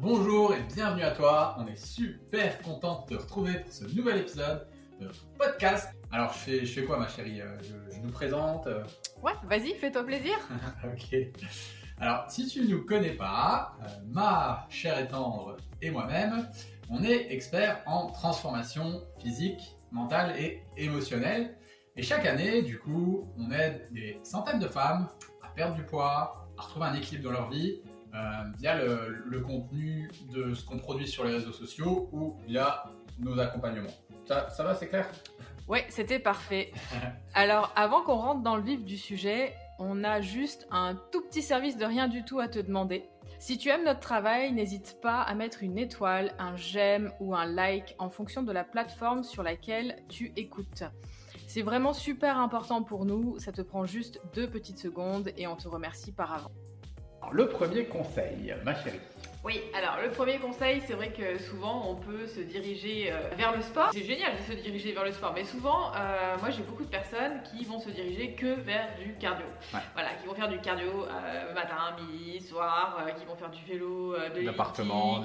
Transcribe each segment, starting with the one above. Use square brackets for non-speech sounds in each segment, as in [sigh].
bonjour et bienvenue à toi. On est super content de te retrouver pour ce nouvel épisode de notre podcast. Alors, je fais, je fais quoi, ma chérie? Euh, je, je nous présente. euh, Ouais, vas-y, fais-toi plaisir. [laughs] ok. Alors, si tu ne nous connais pas, euh, ma chère et tendre et moi-même, on est experts en transformation physique, mentale et émotionnelle. Et chaque année, du coup, on aide des centaines de femmes à perdre du poids, à retrouver un équilibre dans leur vie, via le, le contenu de ce qu'on produit sur les réseaux sociaux ou via nos accompagnements. Ça, ça va, c'est clair? Ouais, c'était parfait. [laughs] Alors, avant qu'on rentre dans le vif du sujet, on a juste un tout petit service de rien du tout à te demander. Si tu aimes notre travail, n'hésite pas à mettre une étoile, un j'aime ou un like en fonction de la plateforme sur laquelle tu écoutes. C'est vraiment super important pour nous, ça te prend juste deux petites secondes et on te remercie par avant. Alors, Le premier conseil, ma chérie. Oui, alors le premier conseil, c'est vrai que souvent on peut se diriger euh, vers le sport. C'est génial de se diriger vers le sport, mais souvent, euh, moi j'ai beaucoup de personnes qui vont se diriger que vers du cardio. Ouais. Voilà, qui vont faire du cardio euh, matin, midi, soir, qui vont faire du vélo, de L'appartement.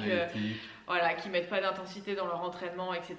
Voilà, qui mettent pas d'intensité dans leur entraînement, etc.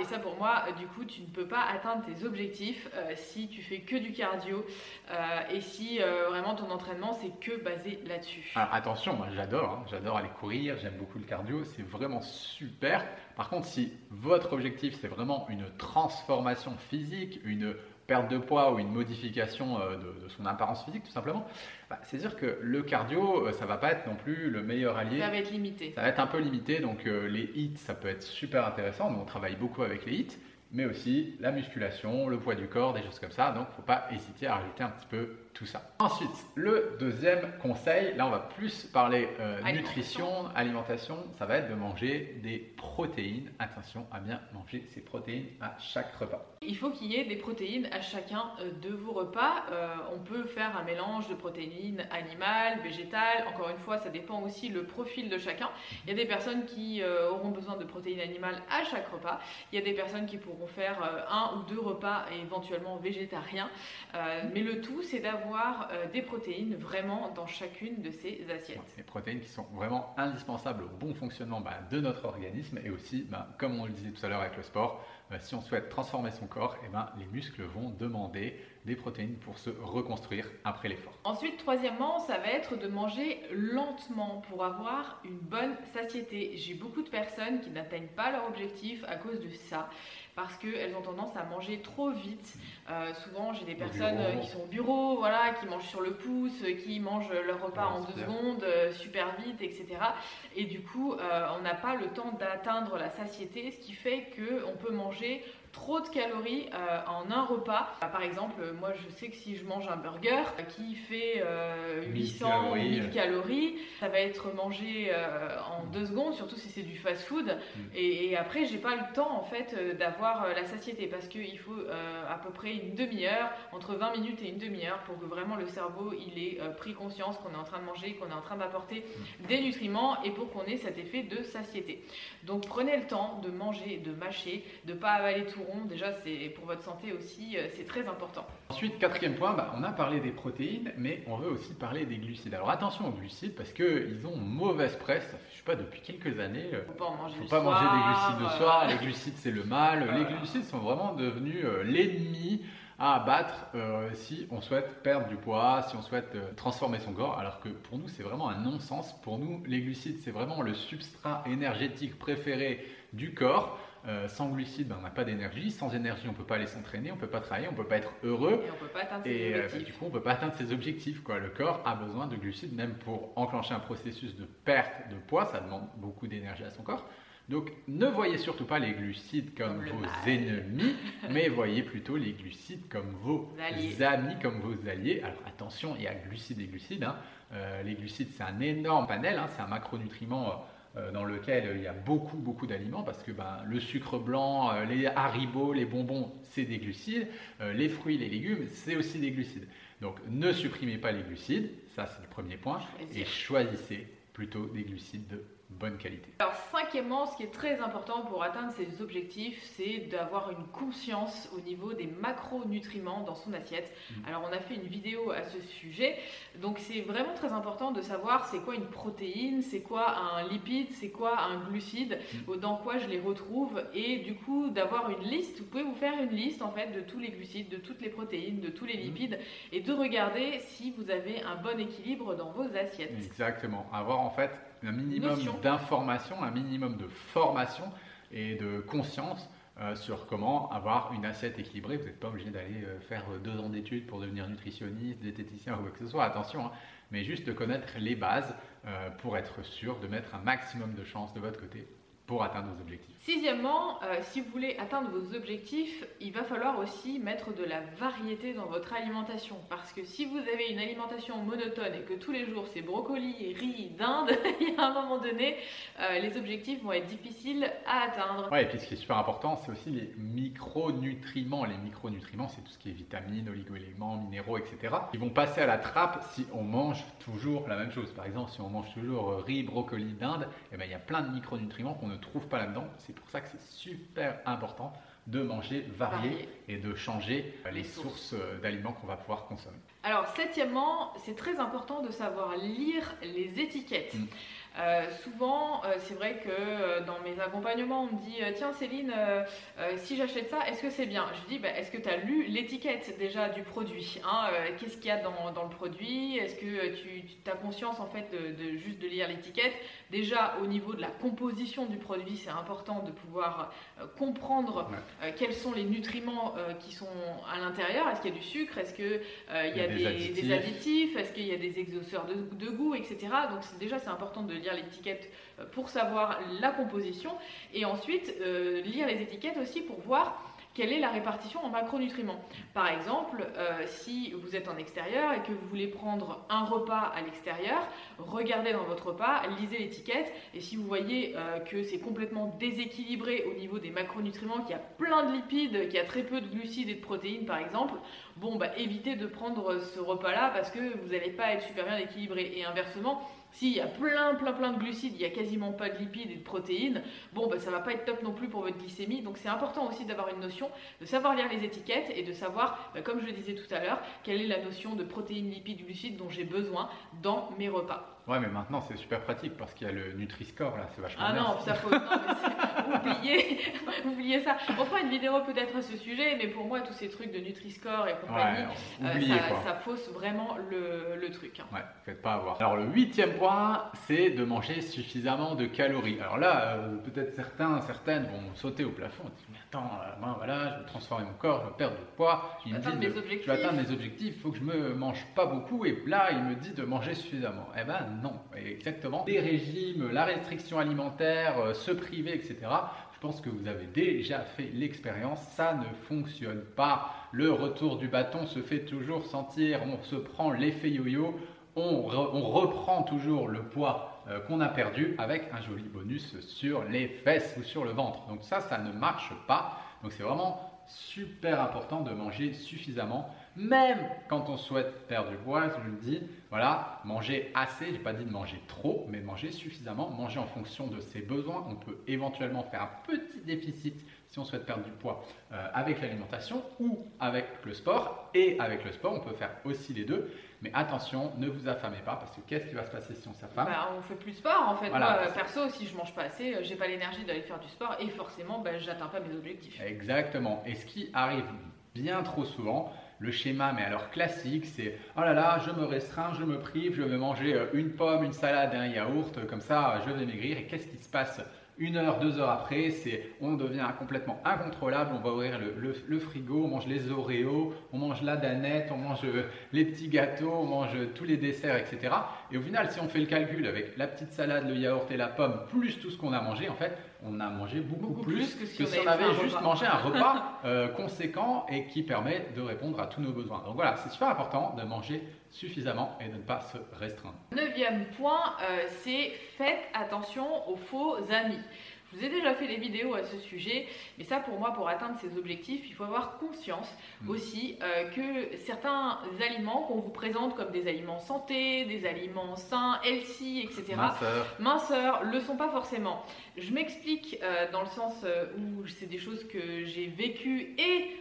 Et ça, pour moi, euh, du coup, tu ne peux pas atteindre tes objectifs euh, si tu fais que du cardio euh, et si vraiment ton entraînement c'est que basé là-dessus. Alors attention, moi j'adore, hein, j'adore aller courir, j'aime beaucoup le cardio, c'est vraiment super. Par contre, si votre objectif c'est vraiment une transformation physique, une perte de poids ou une modification euh, de, de son apparence physique tout simplement, bah, c'est sûr que le cardio, euh, ça va pas être non plus le meilleur allié. Ça va être limité. Ça va être un peu limité, donc euh, les hits, ça peut être super intéressant. Nous, on travaille beaucoup avec les hits, mais aussi la musculation, le poids du corps, des choses comme ça. Donc, faut pas hésiter à rajouter un petit peu tout ça. Ensuite, le deuxième conseil, là, on va plus parler euh, Alimentation. nutrition, alimentation. Ça va être de manger des protéines. Attention à bien manger ces protéines à chaque repas. Il faut qu'il y ait des protéines à chacun euh, de vos repas. Euh, on peut faire un mélange de protéines animales, végétales. Encore une fois, ça dépend aussi le profil de chacun. Il y a des personnes qui euh, auront besoin de protéines animales à chaque repas. Il y a des personnes qui pourront faire euh, un ou deux repas et éventuellement végétariens. Euh, mais le tout, c'est d'avoir euh, des protéines vraiment dans chacune de ces assiettes. Les protéines qui sont vraiment indispensables au bon fonctionnement bah, de notre organisme et aussi, bah, comme on le disait tout à l'heure avec le sport, euh, si on souhaite transformer son corps, eh ben, les muscles vont demander des protéines pour se reconstruire après l'effort. Ensuite, troisièmement, ça va être de manger lentement pour avoir une bonne satiété. J'ai beaucoup de personnes qui n'atteignent pas leur objectif à cause de ça, parce qu'elles ont tendance à manger trop vite. Euh, souvent, j'ai des personnes euh, qui sont au bureau, voilà, qui mangent sur le pouce, euh, qui mangent leur repas Ouais, en deux secondes, super vite, etc. Et du coup, euh, on n'a pas le temps d'atteindre la satiété, ce qui fait qu'on peut manger trop de calories euh, en un repas. Bah, Par exemple, moi je sais que si je mange un burger qui fait euh, 1000 800 ou calories. 1000 calories, ça va être mangé euh, en deux secondes, surtout si c'est du fast-food. Et, et après, j'ai pas le temps en fait euh, d'avoir euh, la satiété parce qu'il faut euh, à peu près une demi-heure, entre 20 minutes et une demi-heure pour que vraiment le cerveau il ait euh, pris conscience qu'on est en train de manger, qu'on est en train d'apporter des nutriments et pour qu'on ait cet effet de satiété. Donc prenez le temps de manger, de mâcher, de pas avaler tout rond. Déjà, c'est pour votre santé aussi, euh, c'est très important. Ensuite, quatrième point, bah, on a parlé des protéines, mais on veut aussi parler des glucides. Alors attention aux glucides parce qu'ils ont mauvaise presse, je sais pas, depuis quelques années. euh, Faut pas en manger faut pas soir, manger des glucides le euh, soir, les glucides c'est le mal. Les glucides sont vraiment devenus l'ennemi à abattre euh, si on souhaite perdre du poids, si on souhaite euh, transformer son corps, alors que pour nous c'est vraiment un non-sens. Pour nous, les glucides c'est vraiment le substrat énergétique préféré du corps. Euh, sans glucides, ben, on n'a pas d'énergie. Sans énergie, on peut pas aller s'entraîner, on peut pas travailler, on peut pas être heureux. Et on peut pas atteindre ses Et euh, objectifs. du coup, on peut pas atteindre ses objectifs. Quoi. Le corps a besoin de glucides, même pour enclencher un processus de perte de poids. Ça demande beaucoup d'énergie à son corps. Donc, ne voyez surtout pas les glucides comme, le vos mal. ennemis, [laughs] mais voyez plutôt les glucides comme vos Alliés. amis, comme vos alliés. Alors, attention, il y a glucides et glucides. hein. Euh, les glucides, c'est un énorme panel. hein. C'est un macronutriment dans lequel euh, il y a beaucoup, beaucoup d'aliments parce que ben, le sucre blanc, euh, les haribots, les bonbons, c'est des glucides. Euh, les fruits, les légumes, c'est aussi des glucides. Donc, ne supprimez pas les glucides. Ça, c'est le premier point. Et choisissez plutôt des glucides de bonne qualité. Alors cinquièmement, ce qui est très important pour atteindre ces objectifs, c'est d'avoir une conscience au niveau des macronutriments dans son assiette. Mm. Alors on a fait une vidéo à ce sujet, donc c'est vraiment très important de savoir c'est quoi une protéine, c'est quoi un lipide, c'est quoi un glucide, mm. dans quoi je les retrouve, et du coup d'avoir une liste, vous pouvez vous faire une liste en fait de tous les glucides, de toutes les protéines, de tous les mm. lipides, et de regarder si vous avez un bon équilibre dans vos assiettes. Exactement, avoir en fait un minimum d'information, un minimum de formation et de conscience euh, sur comment avoir une assiette équilibrée. Vous n'êtes pas obligé d'aller euh, faire deux ans d'études pour devenir nutritionniste, diététicien ou quoi que ce soit, attention, hein. mais juste de connaître les bases euh, pour être sûr de mettre un maximum de chances de votre côté pour atteindre vos objectifs. Sixièmement, euh, si vous voulez atteindre vos objectifs, il va falloir aussi mettre de la variété dans votre alimentation. Parce que si vous avez une alimentation monotone et que tous les jours c'est brocoli, riz, dinde, [laughs] il y a un moment donné, euh, les objectifs vont être difficiles à atteindre. Ouais, et puis ce qui est super important, c'est aussi les micronutriments. Les micronutriments, c'est tout ce qui est vitamines, oligo-éléments, minéraux, etc. Ils vont passer à la trappe si on mange toujours la même chose. Par exemple, si on mange toujours euh, riz, brocoli, dinde, eh ben, il y a plein de micronutriments qu'on ne trouve pas là-dedans. C'est pour ça que c'est super important de manger varié, et de changer euh, les, sources, euh, d'aliments qu'on va pouvoir consommer. Alors, septièmement, c'est très important de savoir lire les étiquettes. Mm. Euh, souvent, euh, c'est vrai que euh, dans mes accompagnements, on me dit Tiens, Céline, si j'achète ça, est-ce que c'est bien? Je dis bah, Est-ce que tu as lu l'étiquette déjà du produit hein, Qu'est-ce qu'il y a dans, dans le produit? Est-ce que tu, as conscience en fait de, juste de lire l'étiquette? Déjà, au niveau de la composition du produit, c'est important de pouvoir comprendre quels sont les nutriments qui sont à l'intérieur. Est-ce qu'il y a du sucre? Est-ce qu'il y, a, des, additifs, Est-ce qu'il y a des exauceurs de, de goût, etc. Donc, déjà, c'est important de lire l'étiquette euh, pour savoir la composition et ensuite euh, lire les étiquettes aussi pour voir quelle est la répartition en macronutriments. Par exemple, euh, si vous êtes en extérieur et que vous voulez prendre un repas à l'extérieur, regardez dans votre repas, lisez l'étiquette et si vous voyez que c'est complètement déséquilibré au niveau des macronutriments, qu'il y a plein de lipides, qu'il y a très peu de glucides et de protéines par exemple, bon bah évitez de prendre ce repas-là parce que vous n'allez pas être super bien équilibré. Et inversement, s'il y a plein, plein, plein de glucides, il n'y a quasiment pas de lipides et de protéines, bon, bah, ça va pas être top non plus pour votre glycémie. Donc c'est important aussi d'avoir une notion, de savoir lire les étiquettes et de savoir, bah, comme je le disais tout à l'heure, quelle est la notion de protéines, lipides, glucides dont j'ai besoin dans mes repas. Ouais, mais maintenant c'est super pratique parce qu'il y a le Nutri-Score là, c'est vachement ah bien. Ah non, ça faut. [laughs] oubliez, [laughs] oubliez ça. On fera une vidéo peut-être à ce sujet, mais pour moi, tous ces trucs de Nutri-Score et compagnie, euh, ça, fausse vraiment le, le truc. Hein. Ouais, faites pas avoir. Alors, le huitième point, c'est de manger suffisamment de calories. Alors là, euh, peut-être certains, certaines vont sauter au plafond et dire Mais attends, euh, moi voilà, je veux transformer mon corps, je veux perdre du poids. Je vais atteindre mes objectifs. Je vais atteindre mes objectifs, il faut que je me mange pas beaucoup. Et là, il me dit de manger suffisamment. Eh ben non, exactement. Les régimes, la restriction alimentaire, euh, se priver, etc. Je pense que vous avez déjà fait l'expérience, ça ne fonctionne pas. Le retour du bâton se fait toujours sentir, on se prend l'effet yo-yo, on, reprend toujours le poids euh, qu'on a perdu avec un joli bonus sur les fesses ou sur le ventre. Donc ça, ça ne marche pas. Donc c'est vraiment super important de manger suffisamment même quand on souhaite perdre du poids, je le dis, voilà, manger assez, je n'ai pas dit de manger trop, mais manger suffisamment, manger en fonction de ses besoins. On peut éventuellement faire un petit déficit si on souhaite perdre du poids euh, avec l'alimentation ou avec le sport. Et avec le sport, on peut faire aussi les deux. Mais attention, ne vous affamez pas parce que qu'est-ce qui va se passer si on s'affame? Bah, On fait plus de sport en fait. Moi, perso, si je mange pas assez, euh, j'ai pas l'énergie d'aller faire du sport et forcément, bah, j'atteins pas mes objectifs. Exactement. Et ce qui arrive bien trop souvent, le schéma, mais alors classique, c'est oh là là, je me restreins, je me prive, je vais manger euh, une pomme, une salade un yaourt, comme ça je vais maigrir. Et qu'est-ce qui se passe une heure, deux heures après, c'est on devient complètement incontrôlable. On va ouvrir le, frigo, on mange les Oreos, on mange la danette, on mange euh, les petits gâteaux, on mange tous les desserts, etc. Et au final, si on fait le calcul avec la petite salade, le yaourt et la pomme, plus tout ce qu'on a mangé, en fait, on a mangé beaucoup, plus, que si, on, avait juste mangé un repas [laughs] euh, conséquent et qui permet de répondre à tous nos besoins. Donc voilà, c'est super important de manger suffisamment et de ne pas se restreindre. Neuvième point, euh, c'est faites attention aux faux amis Je vous ai déjà fait des vidéos à ce sujet, mais ça pour moi, pour atteindre ces objectifs, il faut avoir conscience mm. aussi euh, que certains aliments qu'on vous présente comme des aliments santé, des aliments sains, healthy, etc., minceur, minceur le sont pas forcément. Je m'explique euh, dans le sens euh, où c'est des choses que j'ai vécues et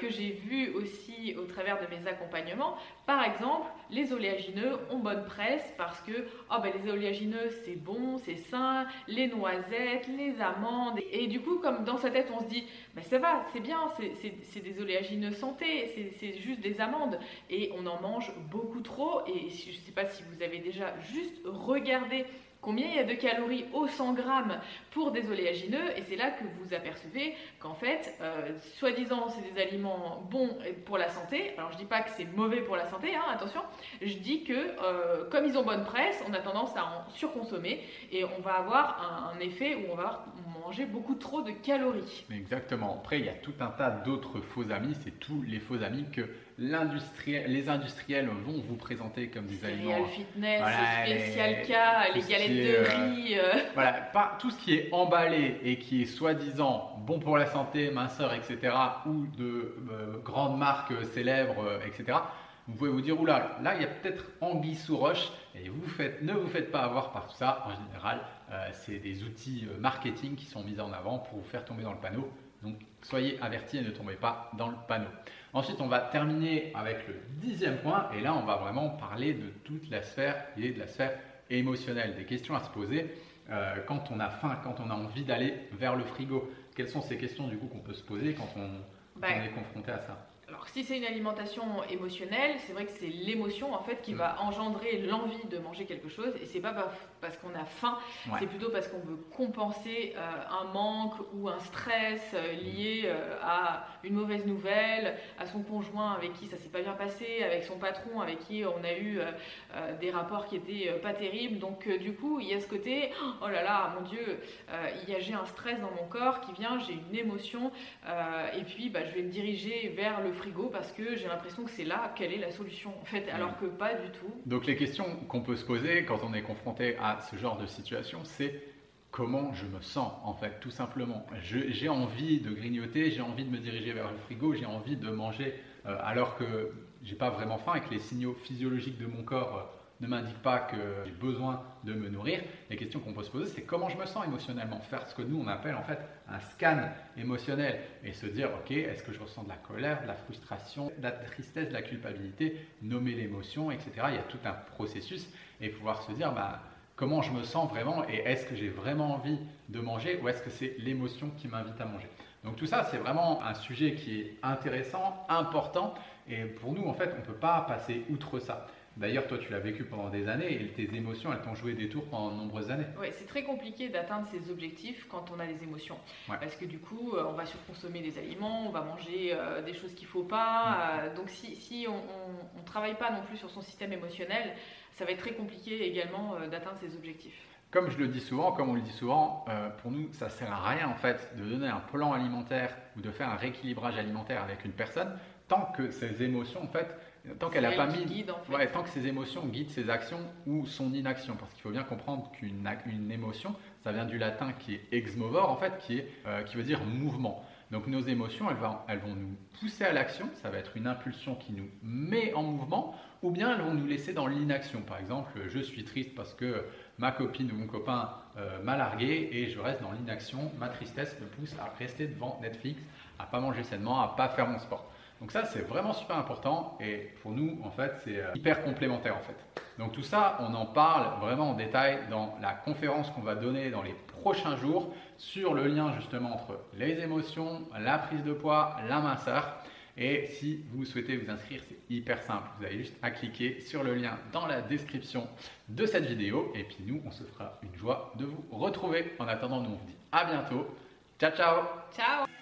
que j'ai vues aussi au travers de mes accompagnements. Par exemple, les oléagineux ont bonne presse parce que oh ben, les oléagineux c'est bon, c'est sain, les noisettes, les amandes. Et, du coup, comme dans sa tête on se dit, ben, ça va, c'est bien, c'est des oléagineux santé, c'est juste des amandes. Et on en mange beaucoup trop. Et je sais pas si vous avez déjà juste regardé combien il y a de calories au 100 grammes pour des oléagineux et c'est là que vous apercevez qu'en fait, euh, soi-disant, c'est des aliments bons pour la santé. Alors je dis pas que c'est mauvais pour la santé, hein, attention. Je dis que euh, comme ils ont bonne presse, on a tendance à en surconsommer et on va avoir un, effet où on va manger beaucoup trop de calories. Exactement. Après, il y a tout un tas d'autres faux amis. C'est tous les faux amis que les industriels vont vous présenter comme des aliments. fitness, spécial les, les galettes de euh, riz. Euh. Voilà, pas tout ce qui est emballé et qui est soi-disant bon pour la santé, minceur, etc. ou de euh, grandes marques célèbres, etc. Vous pouvez vous dire, oula, là il y a peut-être anguille sous roche et vous faites, ne vous faites pas avoir par tout ça. En général, c'est des outils marketing qui sont mis en avant pour vous faire tomber dans le panneau. Donc soyez avertis et ne tombez pas dans le panneau. Ensuite, on va terminer avec le dixième point et là, on va vraiment parler de toute la sphère et de la sphère émotionnelle, des questions à se poser euh, quand on a faim, quand on a envie d'aller vers le frigo. Quelles sont ces questions du coup qu'on peut se poser quand on, quand on est confronté à ça? Alors si c'est une alimentation émotionnelle, c'est vrai que c'est l'émotion en fait qui mm. va engendrer l'envie de manger quelque chose et c'est pas parce qu'on a faim, c'est plutôt parce qu'on veut compenser euh, un manque ou un stress euh, lié euh, à une mauvaise nouvelle, à son conjoint avec qui ça s'est pas bien passé, avec son patron avec qui on a eu des rapports qui étaient pas terribles. Donc du coup, il y a ce côté oh là là, mon dieu, il y a j'ai un stress dans mon corps qui vient, j'ai une émotion et puis bah, je vais me diriger vers le frigo parce que j'ai l'impression que c'est là quelle est la solution en fait, alors que pas du tout. Donc les questions qu'on peut se poser quand on est confronté à ce genre de situation, c'est comment je me sens en fait, tout simplement. J'ai envie de grignoter, j'ai envie de me diriger vers le frigo, j'ai envie de manger euh, alors que j'ai pas vraiment faim et que les signaux physiologiques de mon corps euh, ne m'indique pas que j'ai besoin de me nourrir. Les questions qu'on peut se poser, c'est comment je me sens émotionnellement. Faire ce que nous, on appelle en fait un scan émotionnel et se dire, ok, est-ce que je ressens de la colère, de la frustration, de la tristesse, de la culpabilité, nommer l'émotion, etc. Il y a tout un processus et pouvoir se dire, bah, comment je me sens vraiment et est-ce que j'ai vraiment envie de manger ou est-ce que c'est l'émotion qui m'invite à manger. Donc tout ça, c'est vraiment un sujet qui est intéressant, important et pour nous, en fait, on ne peut pas passer outre ça. D'ailleurs, toi, tu l'as vécu pendant des années et tes émotions, elles t'ont joué des tours pendant de nombreuses années. Oui, c'est très compliqué d'atteindre ses objectifs quand on a des émotions. Parce que du coup, euh, on va surconsommer des aliments, on va manger euh, des choses qu'il ne faut pas. Mm. Euh, donc, si, on ne travaille pas non plus sur son système émotionnel, ça va être très compliqué également d'atteindre ses objectifs. Comme je le dis souvent, comme on le dit souvent, pour nous, ça sert à rien en fait de donner un plan alimentaire ou de faire un rééquilibrage alimentaire avec une personne tant que ces émotions en fait tant qu'elle n'a pas mis, tant que ses émotions guident ses actions ou son inaction, parce qu'il faut bien comprendre qu'une une émotion, ça vient du latin qui est ex movor en fait, qui, est, euh, qui veut dire mouvement. Donc nos émotions, elles vont, elles vont nous pousser à l'action, ça va être une impulsion qui nous met en mouvement, ou bien elles vont nous laisser dans l'inaction. Par exemple, je suis triste parce que ma copine ou mon copain euh, m'a largué et je reste dans l'inaction. Ma tristesse me pousse à rester devant Netflix, à pas manger sainement, à pas faire mon sport. Donc ça, c'est vraiment super important et pour nous, en fait, c'est euh, hyper complémentaire en fait. Donc tout ça, on en parle vraiment en détail dans la conférence qu'on va donner dans les prochains jours sur le lien justement entre les émotions, la prise de poids, la minceur. Et si vous souhaitez vous inscrire, c'est hyper simple. Vous avez juste à cliquer sur le lien dans la description de cette vidéo. Et puis nous, on se fera une joie de vous retrouver. En attendant, nous on vous dit à bientôt. Ciao, ciao Ciao